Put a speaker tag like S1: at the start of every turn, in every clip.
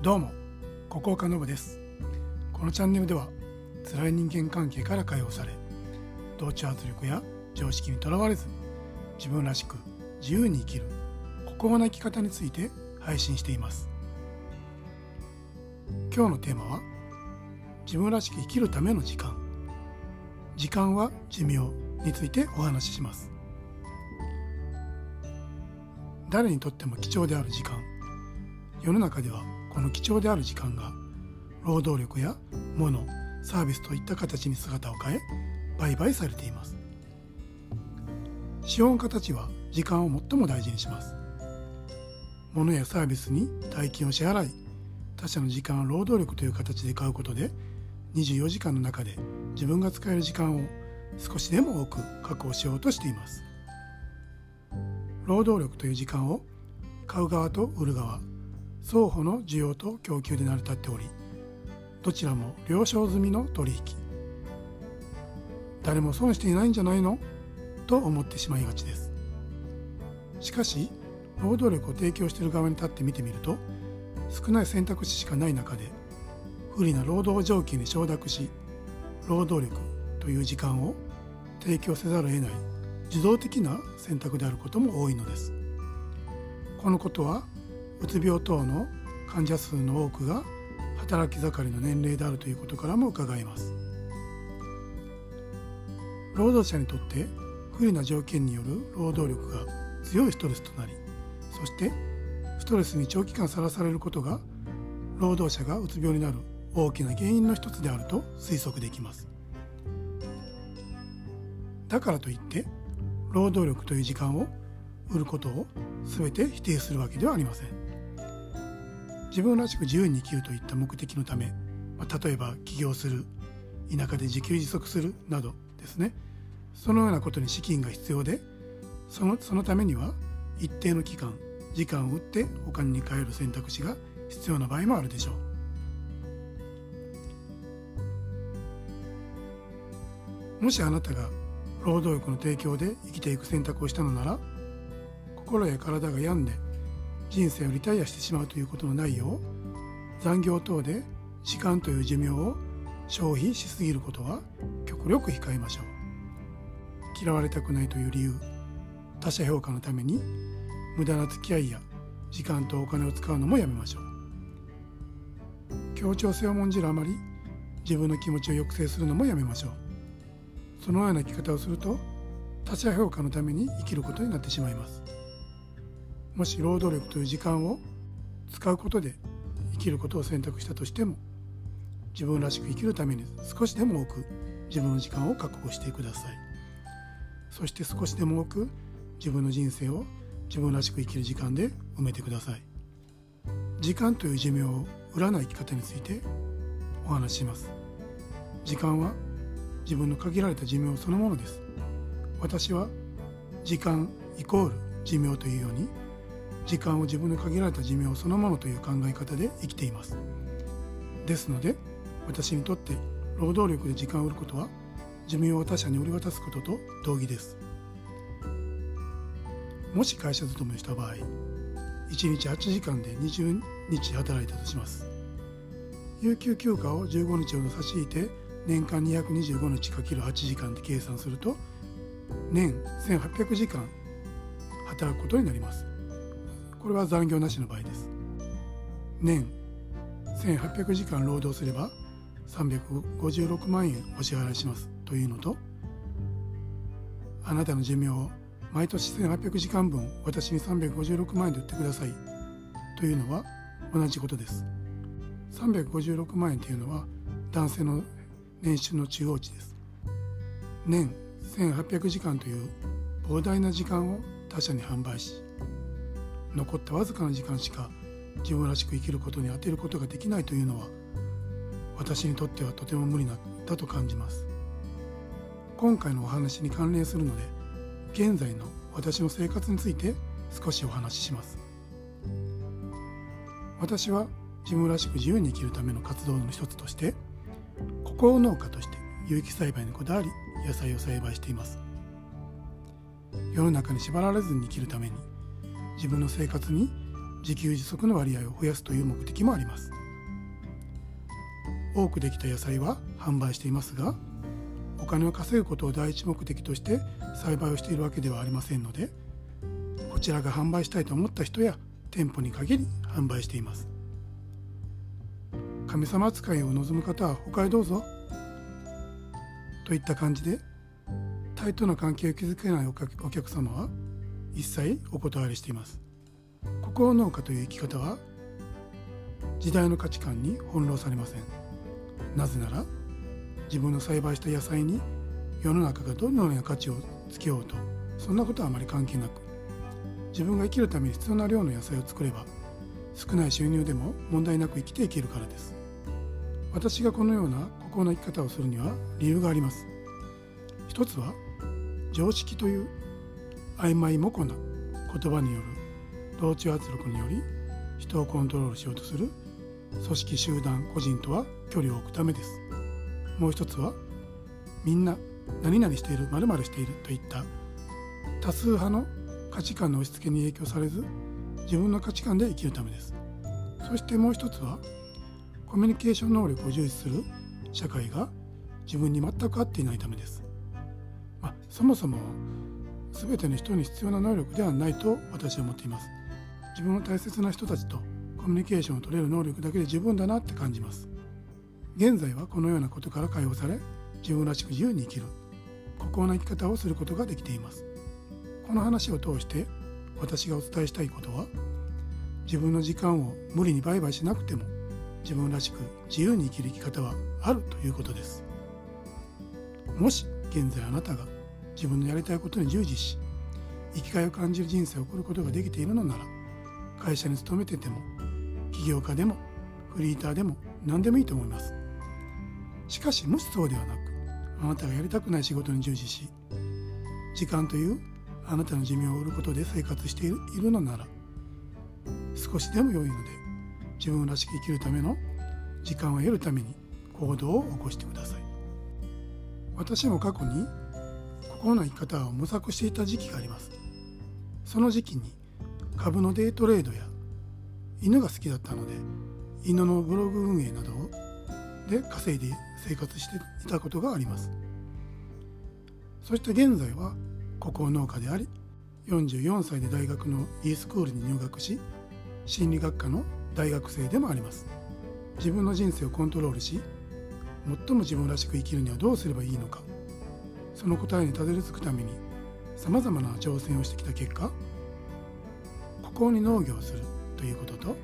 S1: どうも、ここ岡信です。このチャンネルでは、辛い人間関係から解放され、同調圧力や常識にとらわれず、自分らしく自由に生きる、孤高な生き方について配信しています。今日のテーマは、自分らしく生きるための時間。時間は寿命についてお話しします。誰にとっても貴重である時間。世の中ではこの貴重である時間が労働力や物サービスといった形に姿を変え売買されています。資本家たちは時間を最も大事にします。物やサービスに代金を支払い他者の時間を労働力という形で買うことで24時間の中で自分が使える時間を少しでも多く確保しようとしています。労働力という時間を買う側と売る側双方の需要と供給で成り立っておりどちらも了承済みの取引。誰も損していないんじゃないの？と思ってしまいがちです。しかし労働力を提供している側に立って見てみると少ない選択肢しかない中で不利な労働条件に承諾し労働力という時間を提供せざるを得ない受動的な選択であることも多いのです。このことはうつ病等の患者数の多くが働き盛りの年齢であるということからも伺えます。労働者にとって不利な条件による労働力が強いストレスとなりそしてストレスに長期間さらされることが労働者がうつ病になる大きな原因の一つであると推測できます。だからといって労働力という時間を売ることを全て否定するわけではありません。自分らしく自由に生きるといった目的のため、まあ、例えば起業する田舎で自給自足するなどですね。そのようなことに資金が必要でそのそのためには一定の期間時間を売ってお金に換える選択肢が必要な場合もあるでしょう。もしあなたが労働力の提供で生きていく選択をしたのなら心や体が病んで人生をリタイアしてしまうということのないよう残業等で時間という寿命を消費しすぎることは極力控えましょう。嫌われたくないという理由他者評価のために無駄な付き合いや時間とお金を使うのもやめましょう。協調性を重んじるあまり自分の気持ちを抑制するのもやめましょう。そのような生き方をすると他者評価のために生きることになってしまいます。もし労働力という時間を使うことで生きることを選択したとしても自分らしく生きるために少しでも多く自分の時間を確保してください。そして少しでも多く自分の人生を自分らしく生きる時間で埋めてください。時間という寿命を売らない生き方についてお話しします。時間は自分の限られた寿命そのものです。私は時間イコール寿命というように時間を自分の限られた寿命そのものという考え方で生きています。ですので私にとって労働力で時間を売ることは寿命を他者に売り渡すことと同義です。もし会社勤めをした場合1日8時間で20日働いたとします。有給休暇を15日ほど差し引いて年間225日 ×8 時間で計算すると年1800時間働くことになります。これは残業なしの場合です。年1800時間労働すれば356万円お支払いします。というのとあなたの寿命を毎年1800時間分私に356万円で売ってください。というのは同じことです。356万円というのは男性の年収の中央値です。年1800時間という膨大な時間を他者に販売し残ったわずかな時間しか自分らしく生きることに充てることができないというのは私にとってはとても無理なだと感じます。今回のお話に関連するので現在の私の生活について少しお話しします。私は自分らしく自由に生きるための活動の一つとして孤高農家として有機栽培にこだわり野菜を栽培しています。世の中に縛られずに生きるために自分の生活に自給自足の割合を増やすという目的もあります。多くできた野菜は販売していますがお金を稼ぐことを第一目的として栽培をしているわけではありませんのでこちらが販売したいと思った人や店舗に限り販売しています。神様扱いを望む方は他へどうぞといった感じで対等な関係を築けないお客様は一切お断りしています。心農家という生き方は時代の価値観に翻弄されません。なぜなら自分の栽培した野菜に世の中がどのような価値をつけようとそんなことはあまり関係なく自分が生きるために必要な量の野菜を作れば少ない収入でも問題なく生きていけるからです。私がこのような孤高な生き方をするには理由があります。一つは常識という曖昧模糊な言葉による同調圧力により人をコントロールしようとする組織集団個人とは距離を置くためです。もう一つはみんな何々している〇〇しているといった多数派の価値観の押し付けに影響されず自分の価値観で生きるためです。そしてもう一つはコミュニケーション能力を重視する社会が自分に全く合っていないためです、まあ、そもそも全ての人に必要な能力ではないと私は思っています。自分の大切な人たちとコミュニケーションを取れる能力だけで十分だなって感じます。現在はこのようなことから解放され自分らしく自由に生きる。孤高な生き方をすることができています。この話を通して私がお伝えしたいことは自分の時間を無理に売買しなくても自分らしく自由に生きる生き方はあるということです。もし現在あなたが自分のやりたいことに従事し生きがいを感じる人生を送ることができているのなら会社に勤めてても起業家でもフリーターでも何でもいいと思います。しかしもしそうではなくあなたがやりたくない仕事に従事し時間というあなたの寿命を売ることで生活しているのなら少しでも良いので自分らしく生きるための時間を得るために行動を起こしてください。私も過去に心の生き方を模索していた時期があります。その時期に株のデイトレードや犬が好きだったので犬のブログ運営などで稼いで生活していたことがあります。そして現在は孤高農家であり44歳で大学の e スクールに入学し心理学科の大学生でもあります。自分の人生をコントロールし最も自分らしく生きるにはどうすればいいのか。その答えにたどり着くためにさまざまな挑戦をしてきた結果孤高に農業をするということと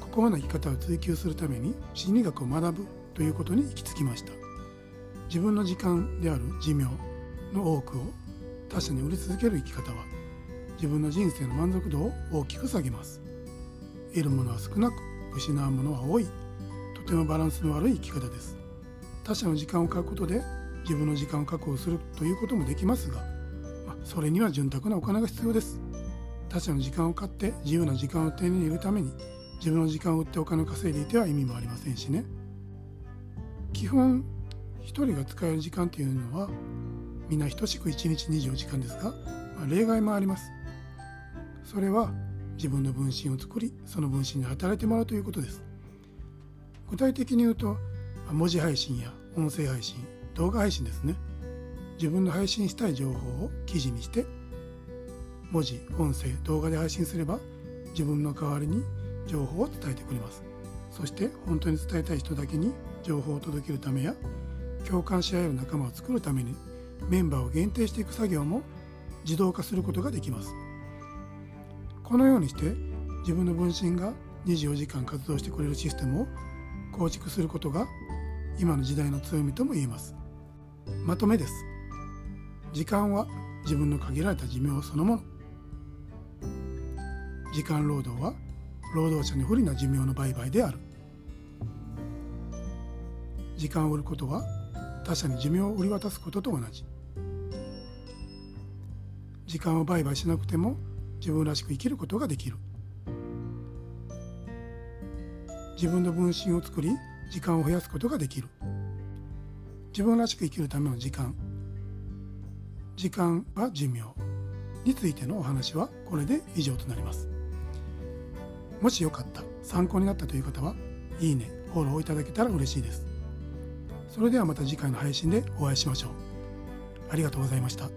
S1: 孤高な生き方を追求するために心理学を学ぶということに行き着きました。自分の時間である寿命の多くを他者に売り続ける生き方は自分の人生の満足度を大きく下げます。得るものは少なく失うものは多い。とてもバランスの悪い生き方です。他者の時間を買うことで自分の時間を確保するということもできますが、まあ、それには潤沢なお金が必要です。他者の時間を買って自由な時間を手に入れるために自分の時間を売ってお金を稼いでいては意味もありませんしね。基本1人が使える時間というのは皆等しく1日24時間ですが、まあ、例外もあります。それは自分の分身を作りその分身に働いてもらうということです。具体的に言うと文字配信や音声配信動画配信ですね。自分の配信したい情報を記事にして文字音声動画で配信すれば自分の代わりに情報を伝えてくれます。そして本当に伝えたい人だけに情報を届けるためや共感し合える仲間を作るためにメンバーを限定していく作業も自動化することができます。このようにして自分の分身が24時間活動してくれるシステムを構築することが今の時代の強みとも言えます。まとめです。時間は自分の限られた寿命そのもの。時間労働は労働者に不利な寿命の売買である。時間を売ることは他者に寿命を売り渡すことと同じ。時間を売買しなくても自分らしく生きることができる。自分の分身を作り時間を増やすことができる。自分らしく生きるための時間。時間は寿命。についてのお話はこれで以上となります。もしよかった。参考になったという方はいいね。フォローいただけたら嬉しいです。それではまた次回の配信でお会いしましょう。ありがとうございました。